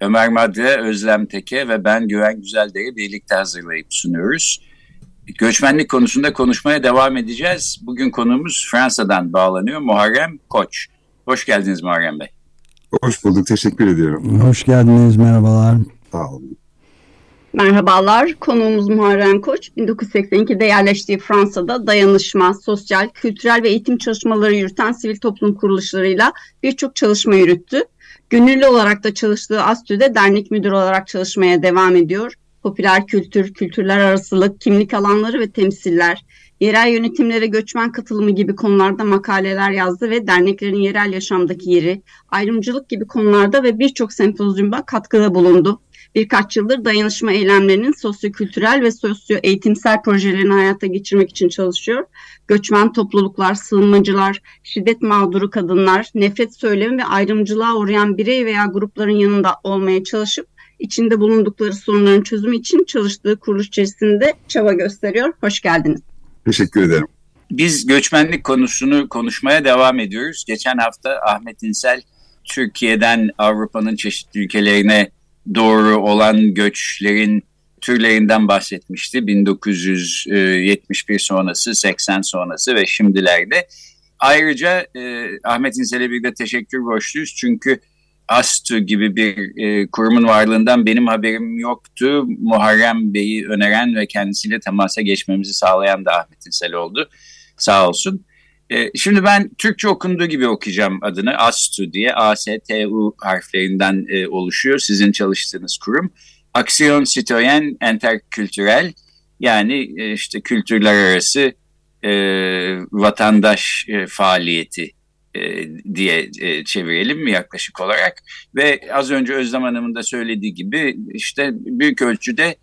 Ömer Madre, Özlem Teke ve ben Güven Güzeldere birlikte hazırlayıp sunuyoruz. Göçmenlik konusunda konuşmaya devam edeceğiz. Bugün konuğumuz Fransa'dan bağlanıyor. Muharrem Koç. Hoş geldiniz Muharrem Bey. Hoş bulduk, teşekkür ediyorum. Hoş geldiniz, merhabalar. Sağ olun. Merhabalar, konuğumuz Muharrem Koç. 1982'de yerleştiği Fransa'da dayanışma, sosyal, kültürel ve eğitim çalışmaları yürüten sivil toplum kuruluşlarıyla birçok çalışma yürüttü. Gönüllü olarak da çalıştığı ASTÜ'de dernek müdürü olarak çalışmaya devam ediyor. Popüler kültür, kültürler arasılık, kimlik alanları ve temsiller, yerel yönetimlere göçmen katılımı gibi konularda makaleler yazdı ve derneklerin yerel yaşamdaki yeri, ayrımcılık gibi konularda ve birçok sempozyumda katkıda bulundu. Birkaç yıldır dayanışma eylemlerinin sosyo-kültürel ve sosyo-eğitimsel projelerini hayata geçirmek için çalışıyor. Göçmen topluluklar, sığınmacılar, şiddet mağduru kadınlar, nefret söylemi ve ayrımcılığa uğrayan birey veya grupların yanında olmaya çalışıp içinde bulundukları sorunların çözümü için çalıştığı kuruluş içerisinde çaba gösteriyor. Hoş geldiniz. Teşekkür ederim. Biz göçmenlik konusunu konuşmaya devam ediyoruz. Geçen hafta Ahmet İnsel Türkiye'den Avrupa'nın çeşitli ülkelerine doğru olan göçlerin türlerinden bahsetmişti. 1971 sonrası, 80 sonrası ve şimdilerde. Ayrıca e, Ahmet İnsel'e bir de teşekkür borçluyuz. Çünkü ASTÜ gibi bir e, kurumun varlığından benim haberim yoktu. Muharrem Bey'i öneren ve kendisiyle temasa geçmemizi sağlayan da Ahmet İnsel oldu. Sağ olsun. E, şimdi ben Türkçe okunduğu gibi okuyacağım adını. ASTÜ diye. A-S-T-U harflerinden e, oluşuyor. Sizin çalıştığınız kurum. Aksiyon Citoyen Interkültürel yani e, işte kültürler arası e, vatandaş e, faaliyeti e, diye e, çevirelim mi yaklaşık olarak ve az önce Özlem Hanım'ın da söylediği gibi işte büyük ölçüde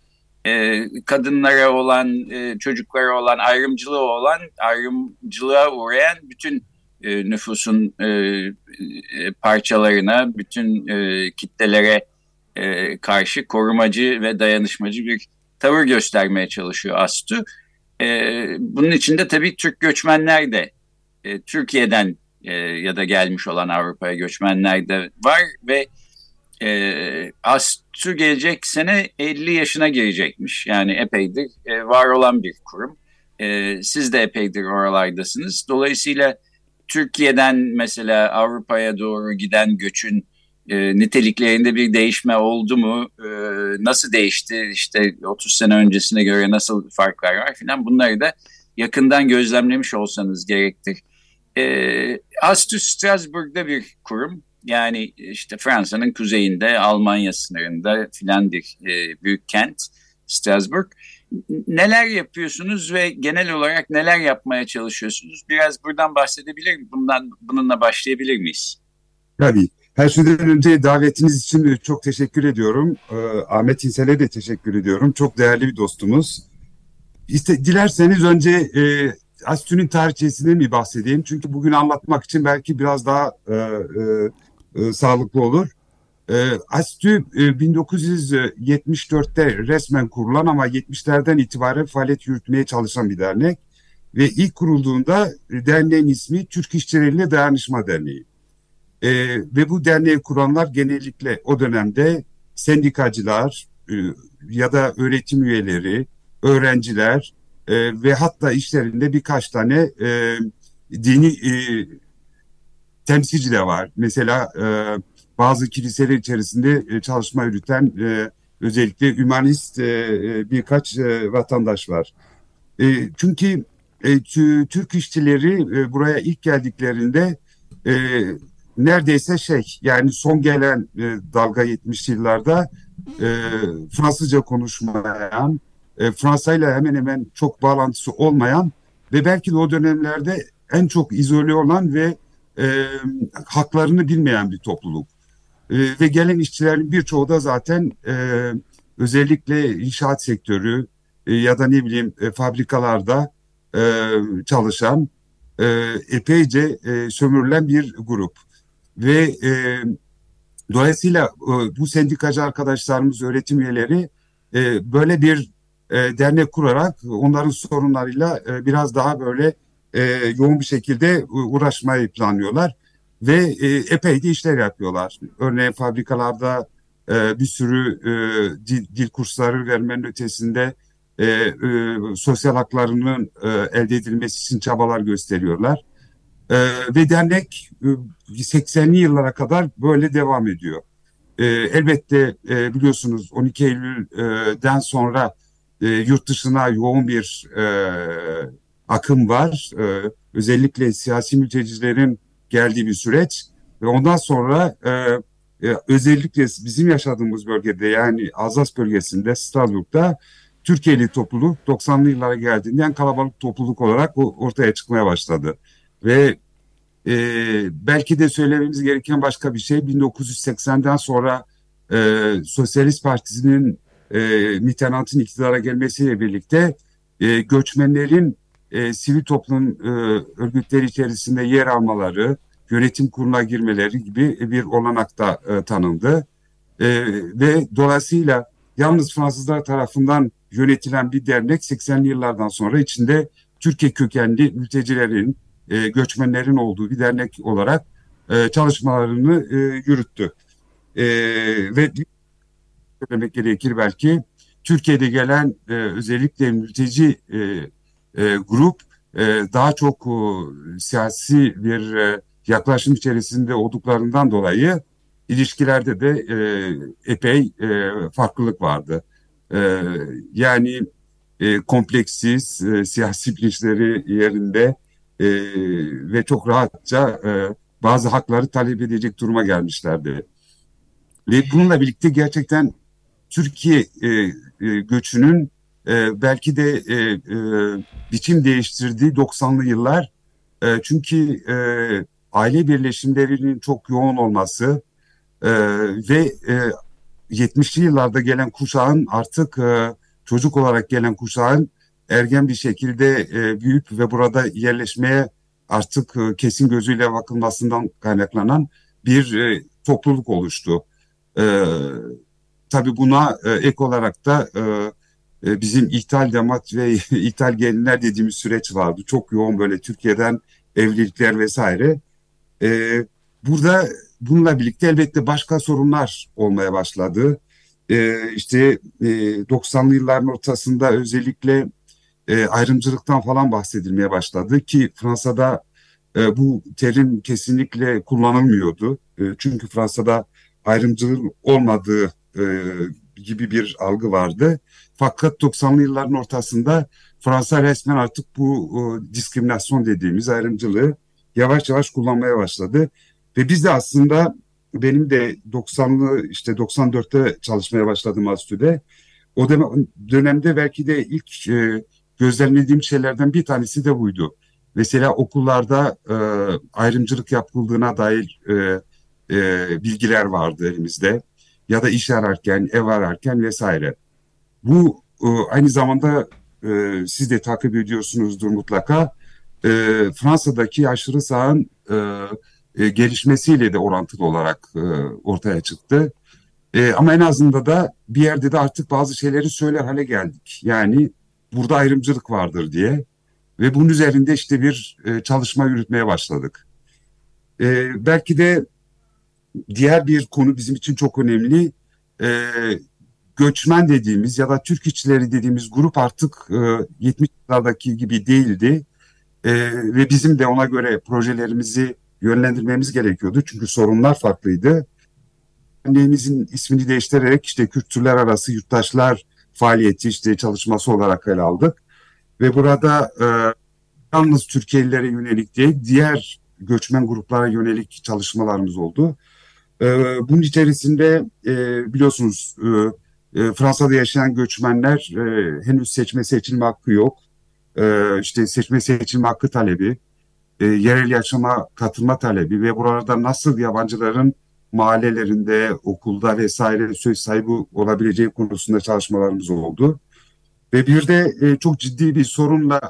e, kadınlara olan, e, çocuklara olan, ayrımcılığı olan, ayrımcılığa uğrayan bütün e, nüfusun parçalarına, bütün kitlelere karşı korumacı ve dayanışmacı bir tavır göstermeye çalışıyor ASTÜ. E, bunun içinde tabii Türk göçmenler de Türkiye'den ya da gelmiş olan Avrupa'ya göçmenler de var ve e, ASTÜ gelecek sene 50 yaşına girecekmiş. Yani epeydir e, var olan bir kurum. E, siz de epeydir oralardasınız. Dolayısıyla Türkiye'den mesela Avrupa'ya doğru giden göçün e, niteliklerinde bir değişme oldu mu? E, nasıl değişti? İşte 30 sene öncesine göre nasıl farklar var filan bunları da yakından gözlemlemiş olsanız gerektir. E, Astü Strasbourg'da bir kurum. Yani işte Fransa'nın kuzeyinde, Almanya sınırında filan bir e, büyük kent Strasbourg. Neler yapıyorsunuz ve genel olarak neler yapmaya çalışıyorsunuz? Biraz buradan bahsedebilir miyiz? Bundan, bununla başlayabilir miyiz? Tabii. Her şeyden önce davetiniz için çok teşekkür ediyorum. Ee, Ahmet İnsel'e de teşekkür ediyorum. Çok değerli bir dostumuz. İşte dilerseniz önce e, Astü'nün tarihçesinden bir bahsedeyim. Çünkü bugün anlatmak için belki biraz daha e, e, e, sağlıklı olur. E, Astü e, 1974'te resmen kurulan ama 70'lerden itibaren faaliyet yürütmeye çalışan bir dernek. Ve ilk kurulduğunda derneğin ismi Türk İşçileriyle Dayanışma Derneği. E, ve bu derneği kuranlar genellikle o dönemde sendikacılar e, ya da öğretim üyeleri, öğrenciler e, ve hatta işlerinde birkaç tane e, dini e, temsilci de var. Mesela e, bazı kiliseler içerisinde e, çalışma yürüten e, özellikle hümanist e, e, birkaç e, vatandaş var. E, çünkü e, Türk işçileri e, buraya ilk geldiklerinde e, neredeyse şey yani son gelen e, dalga 70 yıllarda e, Fransızca konuşmayan, e, Fransa ile hemen hemen çok bağlantısı olmayan ve belki de o dönemlerde en çok izole olan ve e, haklarını bilmeyen bir topluluk. E, ve gelen işçilerin birçoğu da zaten e, özellikle inşaat sektörü e, ya da ne bileyim e, fabrikalarda e, çalışan e, epeyce e, sömürülen bir grup. Ve e, dolayısıyla e, bu sendikacı arkadaşlarımız, öğretim üyeleri e, böyle bir e, dernek kurarak onların sorunlarıyla e, biraz daha böyle e, yoğun bir şekilde uğraşmayı planlıyorlar ve e, epey de işler yapıyorlar. Örneğin fabrikalarda e, bir sürü e, dil, dil kursları vermenin ötesinde e, e, sosyal haklarının e, elde edilmesi için çabalar gösteriyorlar. E, ve dernek e, 80'li yıllara kadar böyle devam ediyor. E, elbette e, biliyorsunuz 12 Eylül'den sonra e, yurt dışına yoğun bir e, akım var. E, özellikle siyasi mültecilerin geldiği bir süreç ve ondan sonra e, e, özellikle bizim yaşadığımız bölgede yani Azaz bölgesinde Strasbourg'da Türkiye'li topluluk 90'lı yıllara geldiğinde en kalabalık topluluk olarak ortaya çıkmaya başladı. Ve e, belki de söylememiz gereken başka bir şey 1980'den sonra e, Sosyalist Partisi'nin e, Mitterrand'ın iktidara gelmesiyle birlikte e, göçmenlerin e, sivil toplum e, örgütleri içerisinde yer almaları, yönetim kuruluna girmeleri gibi bir olanak da e, tanındı. E, ve dolayısıyla yalnız Fransızlar tarafından yönetilen bir dernek 80'li yıllardan sonra içinde Türkiye kökenli mültecilerin, e, göçmenlerin olduğu bir dernek olarak e, çalışmalarını e, yürüttü. E, ve söylemek gerekir belki Türkiye'de gelen e, özellikle mülteci e, e, grup e, daha çok e, siyasi bir e, yaklaşım içerisinde olduklarından dolayı ilişkilerde de e, epey e, farklılık vardı. E, yani e, kompleksiz, e, siyasi bilinçleri yerinde e, ve çok rahatça e, bazı hakları talep edecek duruma gelmişlerdi. Ve bununla birlikte gerçekten Türkiye e, e, göçünün e, belki de e, e, biçim değiştirdiği 90'lı yıllar. E, çünkü e, aile birleşimlerinin çok yoğun olması e, ve e, 70'li yıllarda gelen kuşağın artık e, çocuk olarak gelen kuşağın ergen bir şekilde e, büyüyüp ve burada yerleşmeye artık e, kesin gözüyle bakılmasından kaynaklanan bir e, topluluk oluştu. E, tabii buna e, ek olarak da e, e, bizim ithal damat ve ithal gelinler dediğimiz süreç vardı. Çok yoğun böyle Türkiye'den evlilikler vesaire. E, burada bununla birlikte elbette başka sorunlar olmaya başladı. E, işte e, 90'lı yılların ortasında özellikle e, ayrımcılıktan falan bahsedilmeye başladı ki Fransa'da e, bu terim kesinlikle kullanılmıyordu. E, çünkü Fransa'da ayrımcılık olmadığı e, gibi bir algı vardı. Fakat 90'lı yılların ortasında Fransa resmen artık bu o, diskriminasyon dediğimiz ayrımcılığı yavaş yavaş kullanmaya başladı. Ve biz de aslında benim de 90'lı işte 94'te çalışmaya başladım Astü'de. O dönemde belki de ilk e, gözlemlediğim şeylerden bir tanesi de buydu. Mesela okullarda e, ayrımcılık yapıldığına dair e, e, bilgiler vardı elimizde. Ya da iş ararken, ev ararken vesaire. Bu e, aynı zamanda e, siz de takip ediyorsunuzdur mutlaka. E, Fransa'daki aşırı sağın gelişmesiyle de orantılı olarak ortaya çıktı. Ama en azında da bir yerde de artık bazı şeyleri söyler hale geldik. Yani burada ayrımcılık vardır diye. Ve bunun üzerinde işte bir çalışma yürütmeye başladık. Belki de diğer bir konu bizim için çok önemli. E, göçmen dediğimiz ya da Türk işçileri dediğimiz grup artık e, 70'lerdeki gibi değildi. E, ve bizim de ona göre projelerimizi yönlendirmemiz gerekiyordu. Çünkü sorunlar farklıydı. Derneğimizin ismini değiştirerek işte kültürler arası yurttaşlar faaliyeti işte çalışması olarak ele aldık. Ve burada e, yalnız Türkiye'lilere yönelik değil diğer göçmen gruplara yönelik çalışmalarımız oldu. E, bunun içerisinde e, biliyorsunuz e, e, Fransa'da yaşayan göçmenler henüz seçme seçilme hakkı yok. E, işte seçme seçilme hakkı talebi, yerel yaşama katılma talebi ve burada nasıl yabancıların mahallelerinde, okulda vesaire söz sahibi olabileceği konusunda çalışmalarımız oldu. Ve bir de çok ciddi bir sorunla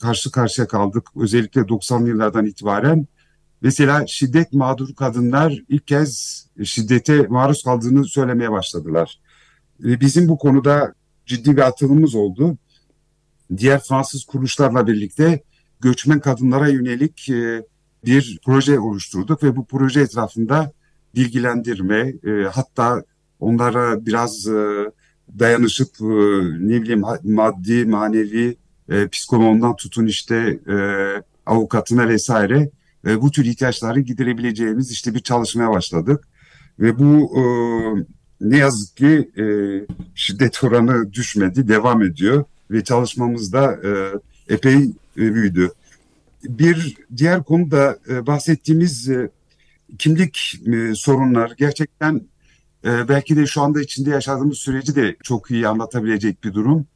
karşı karşıya kaldık. Özellikle 90'lı yıllardan itibaren. Mesela şiddet mağdur kadınlar ilk kez şiddete maruz kaldığını söylemeye başladılar. Bizim bu konuda ciddi bir atılımımız oldu. Diğer Fransız kuruluşlarla birlikte göçmen kadınlara yönelik e, bir proje oluşturduk ve bu proje etrafında bilgilendirme, e, hatta onlara biraz e, dayanışıp ne bileyim maddi, manevi, psikoloğundan tutun işte avukatına vesaire e, bu tür ihtiyaçları giderebileceğimiz işte bir çalışmaya başladık. Ve bu e, ne yazık ki e, şiddet oranı düşmedi, devam ediyor ve çalışmamız da e, epey e, büyüdü. Bir diğer konu da e, bahsettiğimiz e, kimlik e, sorunlar gerçekten e, belki de şu anda içinde yaşadığımız süreci de çok iyi anlatabilecek bir durum.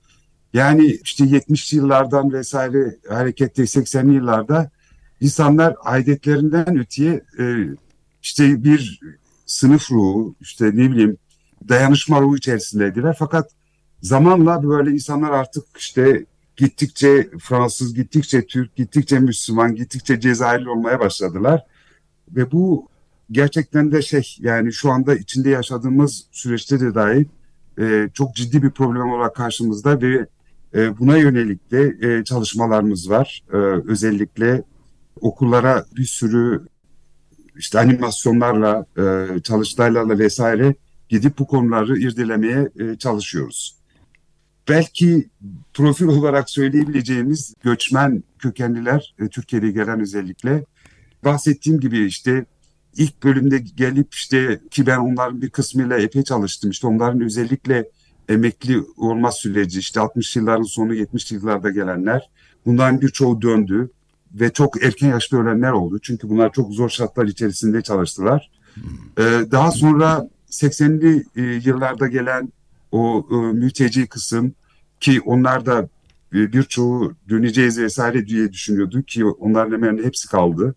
Yani işte 70'li yıllardan vesaire harekette 80'li yıllarda insanlar aidiyetlerinden öteye e, işte bir sınıf ruhu, işte ne bileyim dayanışma ruhu içerisindeydiler. Fakat zamanla böyle insanlar artık işte gittikçe Fransız, gittikçe Türk, gittikçe Müslüman, gittikçe Cezayirli olmaya başladılar. Ve bu gerçekten de şey yani şu anda içinde yaşadığımız süreçte de dahi e, çok ciddi bir problem olarak karşımızda ve e, buna yönelik de e, çalışmalarımız var. E, özellikle okullara bir sürü işte animasyonlarla, e, çalıştaylarla vesaire gidip bu konuları irdelemeye e, çalışıyoruz. Belki profil olarak söyleyebileceğimiz göçmen kökenliler, e, Türkiye'de gelen özellikle bahsettiğim gibi işte ilk bölümde gelip işte ki ben onların bir kısmıyla epey çalıştım. İşte onların özellikle emekli olma süreci işte 60 yılların sonu 70 yıllarda gelenler bunların birçoğu döndü ve çok erken yaşta ölenler oldu. Çünkü bunlar çok zor şartlar içerisinde çalıştılar. Ee, daha sonra 80'li e, yıllarda gelen o e, mülteci kısım ki onlar da e, birçoğu döneceğiz vesaire diye düşünüyordu ki onların hemen hepsi kaldı.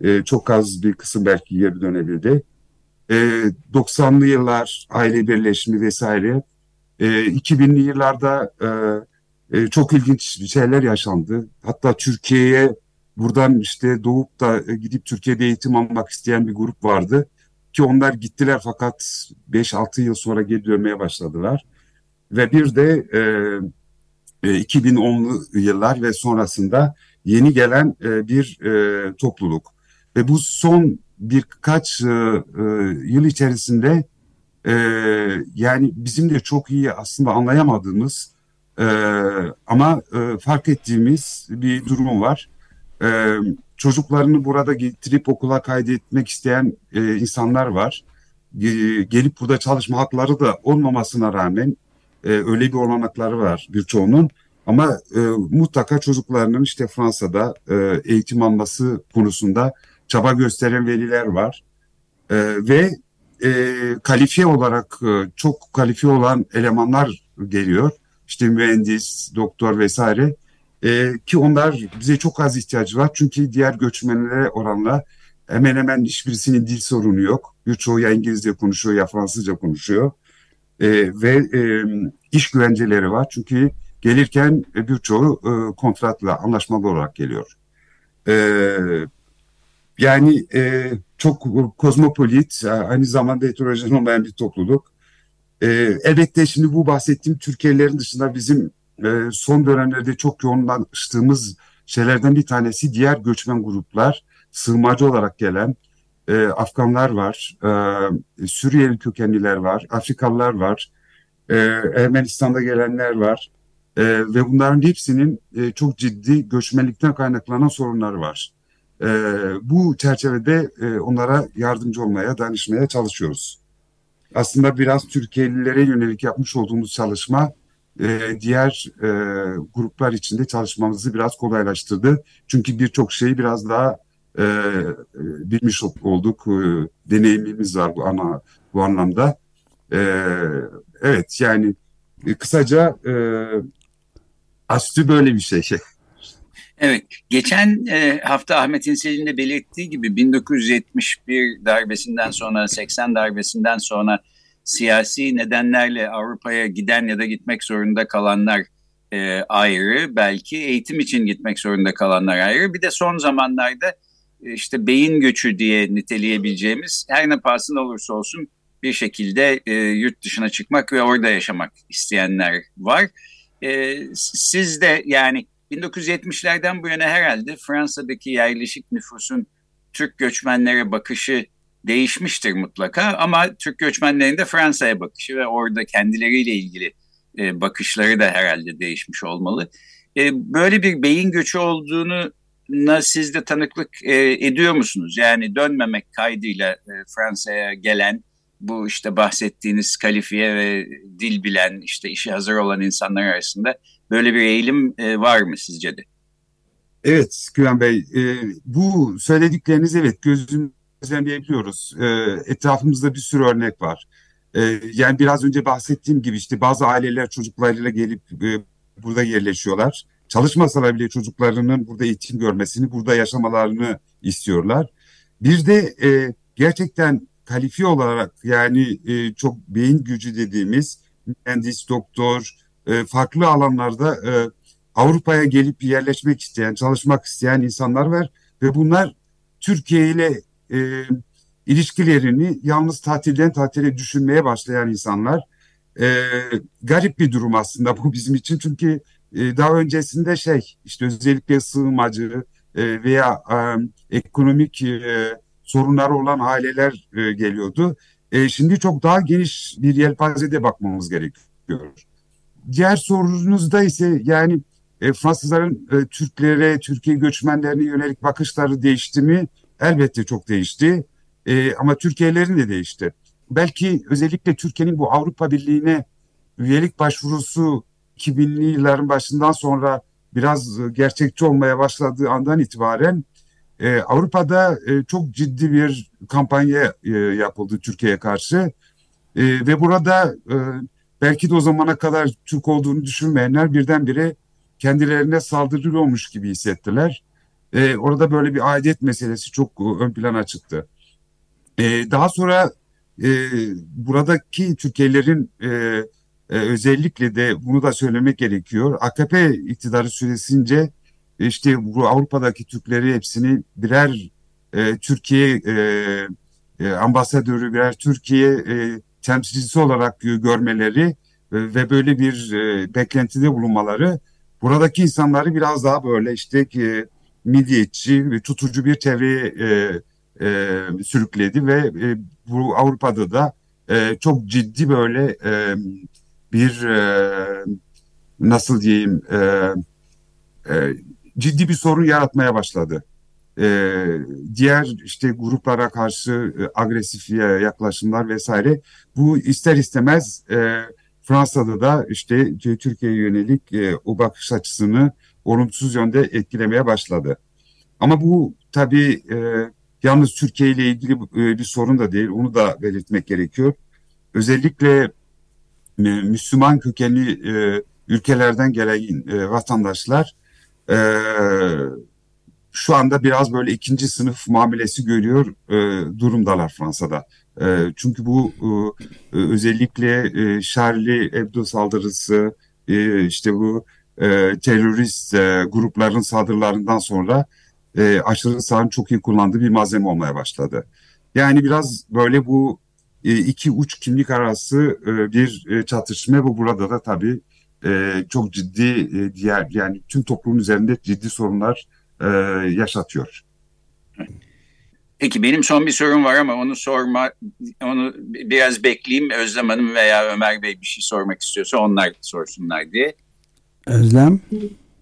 E, çok az bir kısım belki geri dönebildi. E, 90'lı yıllar aile birleşimi vesaire. E, 2000'li yıllarda e, e, çok ilginç şeyler yaşandı. Hatta Türkiye'ye buradan işte doğup da e, gidip Türkiye'de eğitim almak isteyen bir grup vardı. Ki onlar gittiler fakat 5-6 yıl sonra geri dönmeye başladılar. Ve bir de e, 2010'lu e, yıllar ve sonrasında yeni gelen e, bir e, topluluk. Ve bu son birkaç e, e, yıl içerisinde e, yani bizim de çok iyi aslında anlayamadığımız e, ama e, fark ettiğimiz bir durum var. E, çocuklarını burada getirip okula kaydetmek isteyen e, insanlar var. E, gelip burada çalışma hakları da olmamasına rağmen e, öyle bir olanakları var birçoğunun. Ama e, mutlaka çocuklarının işte Fransa'da e, eğitim alması konusunda çaba gösteren veliler var. E, ve e, kalifiye olarak e, çok kalifiye olan elemanlar geliyor. İşte mühendis, doktor vesaire. E, ki onlar bize çok az ihtiyacı var. Çünkü diğer göçmenlere oranla hemen hemen hiçbirisinin dil sorunu yok. Birçoğu ya İngilizce konuşuyor ya Fransızca konuşuyor. E, ve e, iş güvenceleri var. Çünkü gelirken birçoğu e, kontratla, anlaşmalı olarak geliyor. E, yani e, çok kozmopolit, aynı zamanda heterojen olmayan bir topluluk. E, elbette şimdi bu bahsettiğim Türkiye'lerin dışında bizim e, son dönemlerde çok yoğunlaştığımız şeylerden bir tanesi diğer göçmen gruplar, sığınmacı olarak gelen e, Afganlar var, e, Suriyeli kökenliler var, Afrikalılar var, e, Ermenistan'da gelenler var. E, ve bunların hepsinin e, çok ciddi göçmenlikten kaynaklanan sorunları var. E, bu çerçevede e, onlara yardımcı olmaya, danışmaya çalışıyoruz. Aslında biraz Türkiye'lilere yönelik yapmış olduğumuz çalışma e, diğer e, gruplar içinde çalışmamızı biraz kolaylaştırdı. Çünkü birçok şeyi biraz daha e, bilmiş olduk, e, deneyimimiz var bu, ana, bu anlamda. E, evet yani e, kısaca e, Astü böyle bir şey. Evet, geçen e, hafta Ahmet İnsel'in de belirttiği gibi 1971 darbesinden sonra, 80 darbesinden sonra siyasi nedenlerle Avrupa'ya giden ya da gitmek zorunda kalanlar e, ayrı, belki eğitim için gitmek zorunda kalanlar ayrı. Bir de son zamanlarda e, işte beyin göçü diye niteleyebileceğimiz her ne pahasına olursa olsun bir şekilde e, yurt dışına çıkmak ve orada yaşamak isteyenler var. E, siz de yani 1970'lerden bu yana herhalde Fransa'daki yerleşik nüfusun Türk göçmenlere bakışı değişmiştir mutlaka ama Türk göçmenlerin de Fransa'ya bakışı ve orada kendileriyle ilgili e, bakışları da herhalde değişmiş olmalı. E, böyle bir beyin göçü olduğunu siz de tanıklık e, ediyor musunuz? Yani dönmemek kaydıyla e, Fransa'ya gelen bu işte bahsettiğiniz kalifiye ve dil bilen işte işi hazır olan insanlar arasında böyle bir eğilim e, var mı sizce de? Evet Güven Bey, e, bu söyledikleriniz evet gözlemleyebiliyoruz. E, etrafımızda bir sürü örnek var. E, yani biraz önce bahsettiğim gibi işte bazı aileler çocuklarıyla gelip e, burada yerleşiyorlar. Çalışmasalar bile çocuklarının burada eğitim görmesini, burada yaşamalarını istiyorlar. Bir de e, gerçekten kalifiye olarak yani e, çok beyin gücü dediğimiz mühendis, doktor, e, farklı alanlarda e, Avrupa'ya gelip yerleşmek isteyen, çalışmak isteyen insanlar var ve bunlar Türkiye ile e, ilişkilerini yalnız tatilden tatile düşünmeye başlayan insanlar. E, garip bir durum aslında bu bizim için çünkü e, daha öncesinde şey işte özellikle sığınmacı e, veya e, ekonomik e, sorunları olan aileler e, geliyordu. E, şimdi çok daha geniş bir yelpazede bakmamız gerekiyor. Diğer sorunuzda ise yani e, Fransızların e, Türklere, Türkiye göçmenlerine yönelik bakışları değişti mi? Elbette çok değişti. E, ama Türkiye'lerin de değişti. Belki özellikle Türkiye'nin bu Avrupa Birliği'ne üyelik başvurusu 2000'li yılların başından sonra biraz gerçekçi olmaya başladığı andan itibaren e, Avrupa'da e, çok ciddi bir kampanya e, yapıldı Türkiye'ye karşı e, ve burada e, belki de o zamana kadar Türk olduğunu düşünmeyenler birdenbire kendilerine saldırılıyormuş gibi hissettiler. E, orada böyle bir aidiyet meselesi çok ön plana çıktı. E, daha sonra e, buradaki Türkiye'lerin e, e, özellikle de bunu da söylemek gerekiyor. AKP iktidarı süresince işte bu Avrupa'daki Türkleri hepsini birer e, Türkiye e, e, ambasadörü, birer Türkiye e, temsilcisi olarak görmeleri e, ve böyle bir e, beklentide bulunmaları buradaki insanları biraz daha böyle işte e, milliyetçi ve tutucu bir çevreye e, e, sürükledi ve e, bu Avrupa'da da e, çok ciddi böyle e, bir e, nasıl diyeyim e, e, ciddi bir sorun yaratmaya başladı. E, diğer işte gruplara karşı e, agresif yaklaşımlar vesaire bu ister istemez e, Fransa'da da işte Türkiye'ye yönelik e, o bakış açısını olumsuz yönde etkilemeye başladı. Ama bu tabii e, yalnız Türkiye ile ilgili e, bir sorun da değil, onu da belirtmek gerekiyor. Özellikle e, Müslüman kökenli e, ülkelerden gelen e, vatandaşlar e, şu anda biraz böyle ikinci sınıf muamelesi görüyor e, durumdalar Fransa'da. E, çünkü bu e, özellikle e, Charlie Hebdo saldırısı, e, işte bu e, terörist e, grupların saldırılarından sonra e, aşırı sağın çok iyi kullandığı bir malzeme olmaya başladı. Yani biraz böyle bu e, iki uç kimlik arası e, bir e, çatışma bu burada da tabii e, çok ciddi e, diğer yani tüm toplumun üzerinde ciddi sorunlar e, yaşatıyor. Peki benim son bir sorum var ama onu sorma, onu biraz bekleyeyim. Özlem Hanım veya Ömer Bey bir şey sormak istiyorsa onlar sorsunlar diye. Özlem?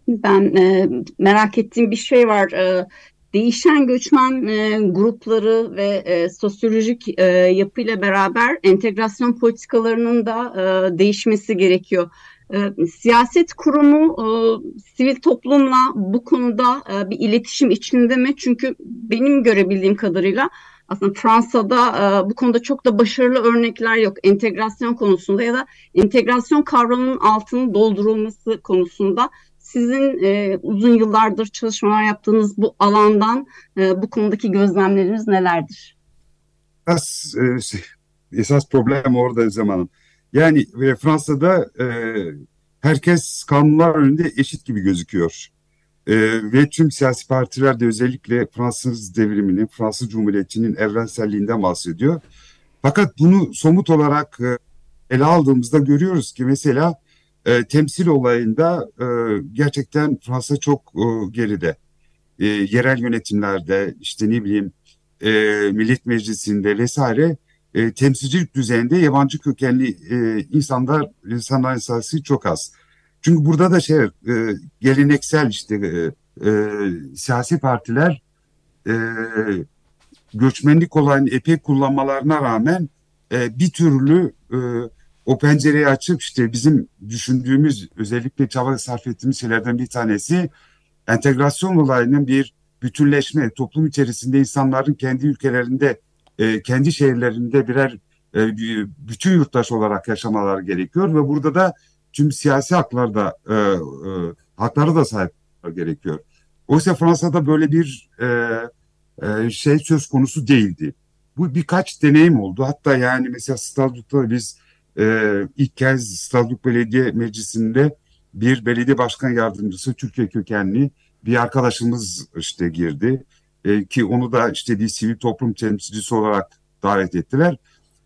Ben e, merak ettiğim bir şey var. E, değişen göçmen e, grupları ve e, sosyolojik e, yapıyla beraber entegrasyon politikalarının da e, değişmesi gerekiyor. E, siyaset kurumu e, sivil toplumla bu konuda e, bir iletişim içinde mi? Çünkü benim görebildiğim kadarıyla aslında Fransa'da e, bu konuda çok da başarılı örnekler yok. Entegrasyon konusunda ya da entegrasyon kavramının altının doldurulması konusunda Sizin e, uzun yıllardır çalışmalar yaptığınız bu alandan e, bu konudaki gözlemleriniz nelerdir? Esas, e, esas problem orada zamanın. Yani e, Fransa'da e, herkes kanunlar önünde eşit gibi gözüküyor. E, ve tüm siyasi partiler de özellikle Fransız devriminin, Fransız Cumhuriyeti'nin evrenselliğinden bahsediyor. Fakat bunu somut olarak e, ele aldığımızda görüyoruz ki mesela e, temsil olayında e, gerçekten Fransa çok e, geride. E, yerel yönetimlerde işte ne bileyim e, Millet Meclisi'nde vesaire e, temsilcilik düzeyinde yabancı kökenli e, insanlar insanların sayısı çok az. Çünkü burada da şey e, geleneksel işte e, e, siyasi partiler e, göçmenlik olayını epey kullanmalarına rağmen e, bir türlü e, o pencereyi açıp işte bizim düşündüğümüz özellikle çaba sarf ettiğimiz şeylerden bir tanesi entegrasyon olayının bir bütünleşme, toplum içerisinde insanların kendi ülkelerinde, e, kendi şehirlerinde birer e, bütün yurttaş olarak yaşamalar gerekiyor ve burada da tüm siyasi haklar da e, e, hakları da sahip gerekiyor. Oysa Fransa'da böyle bir e, e, şey söz konusu değildi. Bu birkaç deneyim oldu. Hatta yani mesela Strasbourg'da biz e, ilk kez Strasbourg Belediye Meclisi'nde bir belediye başkan yardımcısı Türkiye kökenli bir arkadaşımız işte girdi. E, ki onu da işte bir sivil toplum temsilcisi olarak davet ettiler.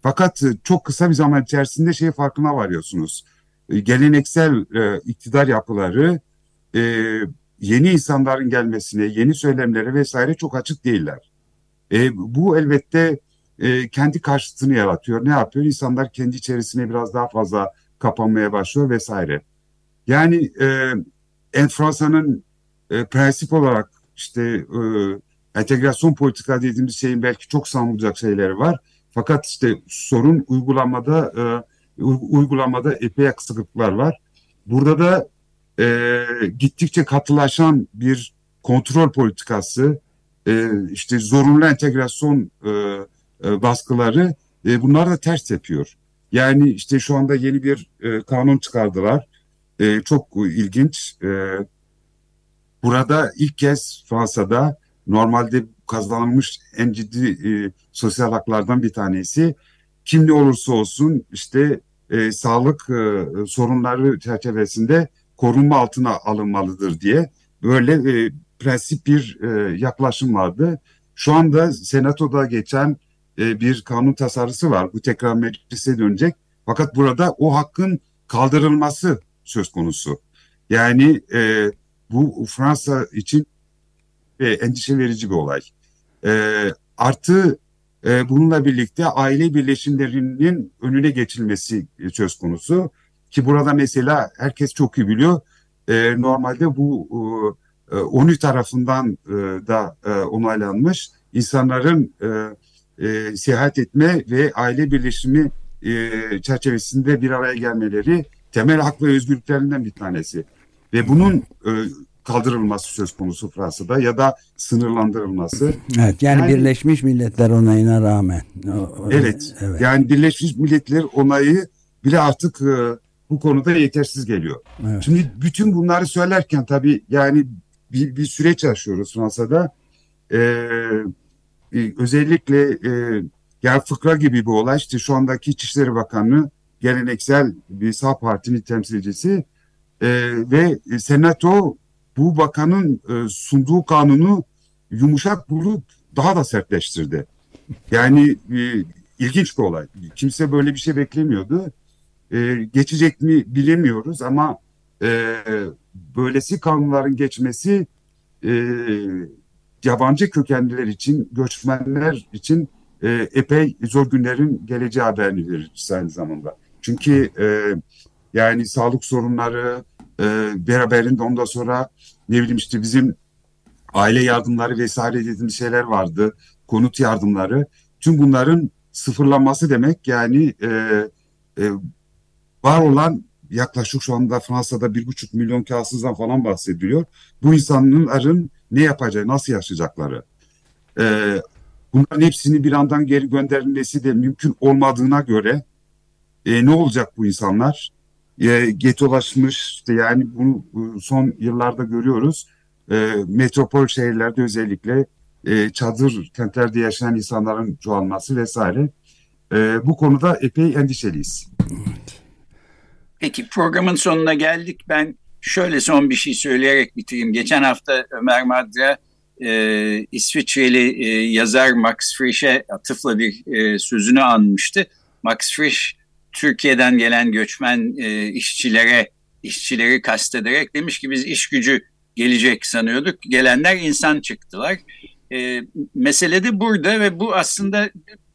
Fakat e, çok kısa bir zaman içerisinde şey farkına varıyorsunuz. E, geleneksel e, iktidar yapıları e, yeni insanların gelmesine, yeni söylemlere vesaire çok açık değiller. E, bu elbette e, kendi karşıtını yaratıyor. Ne yapıyor? İnsanlar kendi içerisine biraz daha fazla kapanmaya başlıyor vesaire. Yani e, en Fransa'nın e, prensip olarak işte e, entegrasyon politika dediğimiz şeyin belki çok sanılacak şeyleri var. Fakat işte sorun uygulamada e, uygulamada epey aksaklıklar var. Burada da e, gittikçe katılaşan bir kontrol politikası, e, işte zorunlu entegrasyon e, e, baskıları e, bunlar da ters yapıyor. Yani işte şu anda yeni bir e, kanun çıkardılar. E, çok ilginç. E, burada ilk kez Fransa'da normalde kazanılmış en ciddi e, sosyal haklardan bir tanesi. Kim ne olursa olsun işte e, sağlık e, sorunları çerçevesinde korunma altına alınmalıdır diye böyle e, prensip bir e, yaklaşım vardı. Şu anda Senato'da geçen e, bir kanun tasarısı var. Bu tekrar meclise dönecek. Fakat burada o hakkın kaldırılması söz konusu. Yani e, bu Fransa için e, endişe verici bir olay. E, artı bununla birlikte aile birleşimlerinin önüne geçilmesi söz konusu. Ki burada mesela herkes çok iyi biliyor. E, normalde bu e, ONU tarafından e, da e, onaylanmış insanların e, e, seyahat etme ve aile birleşimi e, çerçevesinde bir araya gelmeleri temel hak ve özgürlüklerinden bir tanesi. Ve bunun e, kaldırılması söz konusu Fransa'da ya da sınırlandırılması. Evet yani, yani Birleşmiş Milletler onayına rağmen. O, evet, evet yani Birleşmiş Milletler onayı bile artık e, bu konuda yetersiz geliyor. Evet. Şimdi bütün bunları söylerken tabii yani bir, bir süreç yaşıyoruz Fransa'da. Ee, özellikle e, yani fıkra gibi bir olay işte şu andaki İçişleri Bakanı geleneksel bir sağ partinin temsilcisi e, ve Senato bu bakanın e, sunduğu kanunu yumuşak bulup daha da sertleştirdi. Yani e, ilginç bir olay. Kimse böyle bir şey beklemiyordu. E, geçecek mi bilemiyoruz ama e, böylesi kanunların geçmesi e, yabancı kökenliler için, göçmenler için e, epey zor günlerin geleceği haberini verir aynı zamanda. Çünkü e, yani sağlık sorunları e, beraberinde ondan sonra ne bileyim işte bizim aile yardımları vesaire dediğimiz şeyler vardı. Konut yardımları. Tüm bunların sıfırlanması demek yani e, e, var olan yaklaşık şu anda Fransa'da bir buçuk milyon kağıtsızdan falan bahsediliyor. Bu insanların ne yapacağı, nasıl yaşayacakları. Ee, bunların hepsini bir andan geri gönderilmesi de mümkün olmadığına göre e, ne olacak bu insanlar? E, getolaşmış işte yani bunu son yıllarda görüyoruz. E, metropol şehirlerde özellikle e, çadır kentlerde yaşayan insanların çoğalması vesaire. E, bu konuda epey endişeliyiz. Peki programın sonuna geldik. Ben şöyle son bir şey söyleyerek bitireyim. Geçen hafta Ömer Madra e, İsviçreli e, yazar Max Frisch'e atıfla bir e, sözünü anmıştı. Max Frisch Türkiye'den gelen göçmen e, işçilere işçileri kastederek demiş ki biz iş gücü gelecek sanıyorduk. Gelenler insan çıktılar. E, mesele de burada ve bu aslında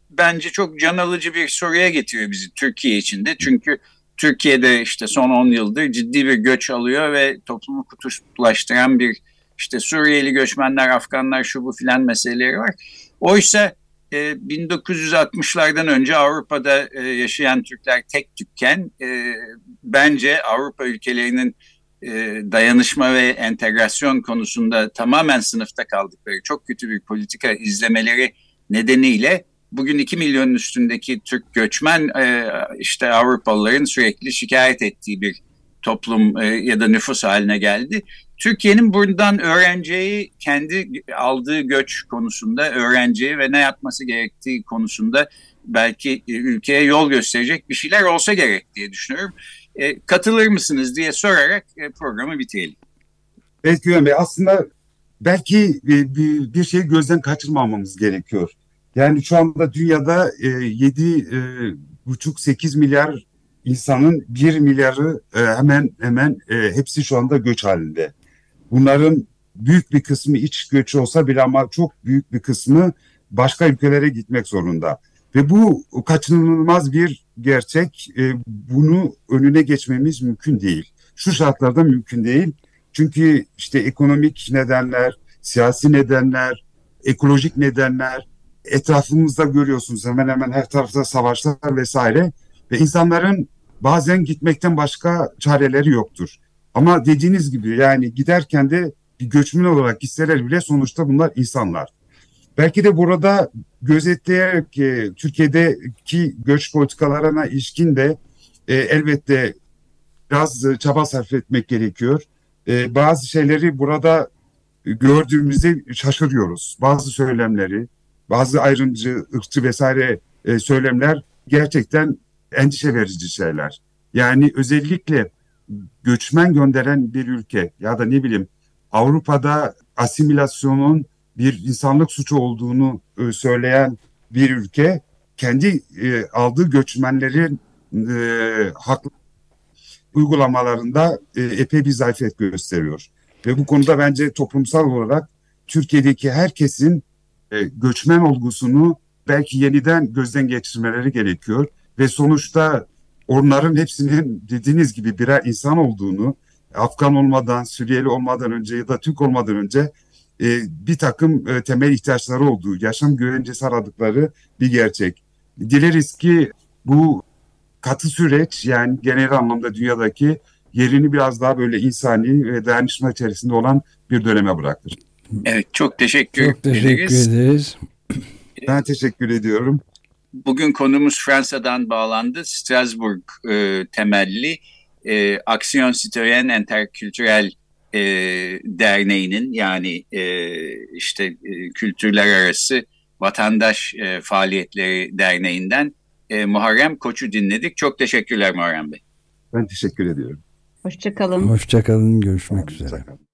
bence çok can alıcı bir soruya getiriyor bizi Türkiye içinde. Çünkü Türkiye'de işte son 10 yıldır ciddi bir göç alıyor ve toplumu kutuplaştıran bir işte Suriyeli göçmenler, Afganlar şu bu filan meseleleri var. Oysa 1960'lardan e, önce Avrupa'da e, yaşayan Türkler tek tükken e, bence Avrupa ülkelerinin dayanışma ve entegrasyon konusunda tamamen sınıfta kaldıkları çok kötü bir politika izlemeleri nedeniyle bugün 2 milyonun üstündeki Türk göçmen işte Avrupalıların sürekli şikayet ettiği bir toplum ya da nüfus haline geldi. Türkiye'nin buradan öğrenciyi kendi aldığı göç konusunda öğrenciyi ve ne yapması gerektiği konusunda belki ülkeye yol gösterecek bir şeyler olsa gerek diye düşünüyorum. E, katılır mısınız diye sorarak e, programı bitirelim. Evet Güven Bey aslında belki bir, bir şeyi gözden kaçırmamamız gerekiyor. Yani şu anda dünyada e, 7,5-8 e, milyar insanın 1 milyarı e, hemen hemen e, hepsi şu anda göç halinde. Bunların büyük bir kısmı iç göç olsa bile ama çok büyük bir kısmı başka ülkelere gitmek zorunda. Ve bu kaçınılmaz bir gerçek. E, bunu önüne geçmemiz mümkün değil. Şu şartlarda mümkün değil. Çünkü işte ekonomik nedenler, siyasi nedenler, ekolojik nedenler etrafımızda görüyorsunuz hemen hemen her tarafta savaşlar vesaire ve insanların bazen gitmekten başka çareleri yoktur. Ama dediğiniz gibi yani giderken de bir göçmen olarak gitseler bile sonuçta bunlar insanlar. Belki de burada gözetleyerek e, Türkiye'deki göç politikalarına ilişkin de e, elbette biraz çaba sarf etmek gerekiyor. E, bazı şeyleri burada gördüğümüzde şaşırıyoruz. Bazı söylemleri, bazı ayrımcı, ırkçı vesaire e, söylemler gerçekten endişe verici şeyler. Yani özellikle göçmen gönderen bir ülke ya da ne bileyim Avrupa'da asimilasyonun bir insanlık suçu olduğunu e, söyleyen bir ülke kendi e, aldığı göçmenlerin e, haklı uygulamalarında epey bir zayıfiyet gösteriyor. Ve bu konuda bence toplumsal olarak Türkiye'deki herkesin göçmen olgusunu belki yeniden gözden geçirmeleri gerekiyor. Ve sonuçta onların hepsinin dediğiniz gibi birer insan olduğunu Afgan olmadan, Suriyeli olmadan önce ya da Türk olmadan önce e, bir takım e, temel ihtiyaçları olduğu, yaşam güvencesi aradıkları bir gerçek. Dileriz ki bu katı süreç yani genel anlamda dünyadaki yerini biraz daha böyle insani ve dayanışma içerisinde olan bir döneme bırakır. Evet çok teşekkür çok teşekkür ederiz. ederiz. Ben teşekkür ediyorum. Bugün konumuz Fransa'dan bağlandı. Strasbourg e, temelli e, Aksiyon Citoyen Interkültürel e, Derneği'nin yani e, işte e, kültürler arası vatandaş e, faaliyetleri derneğinden e, Muharrem Koç'u dinledik. Çok teşekkürler Muharrem Bey. Ben teşekkür ediyorum. Hoşçakalın. Hoşçakalın. Görüşmek üzere. Hoşçakalın.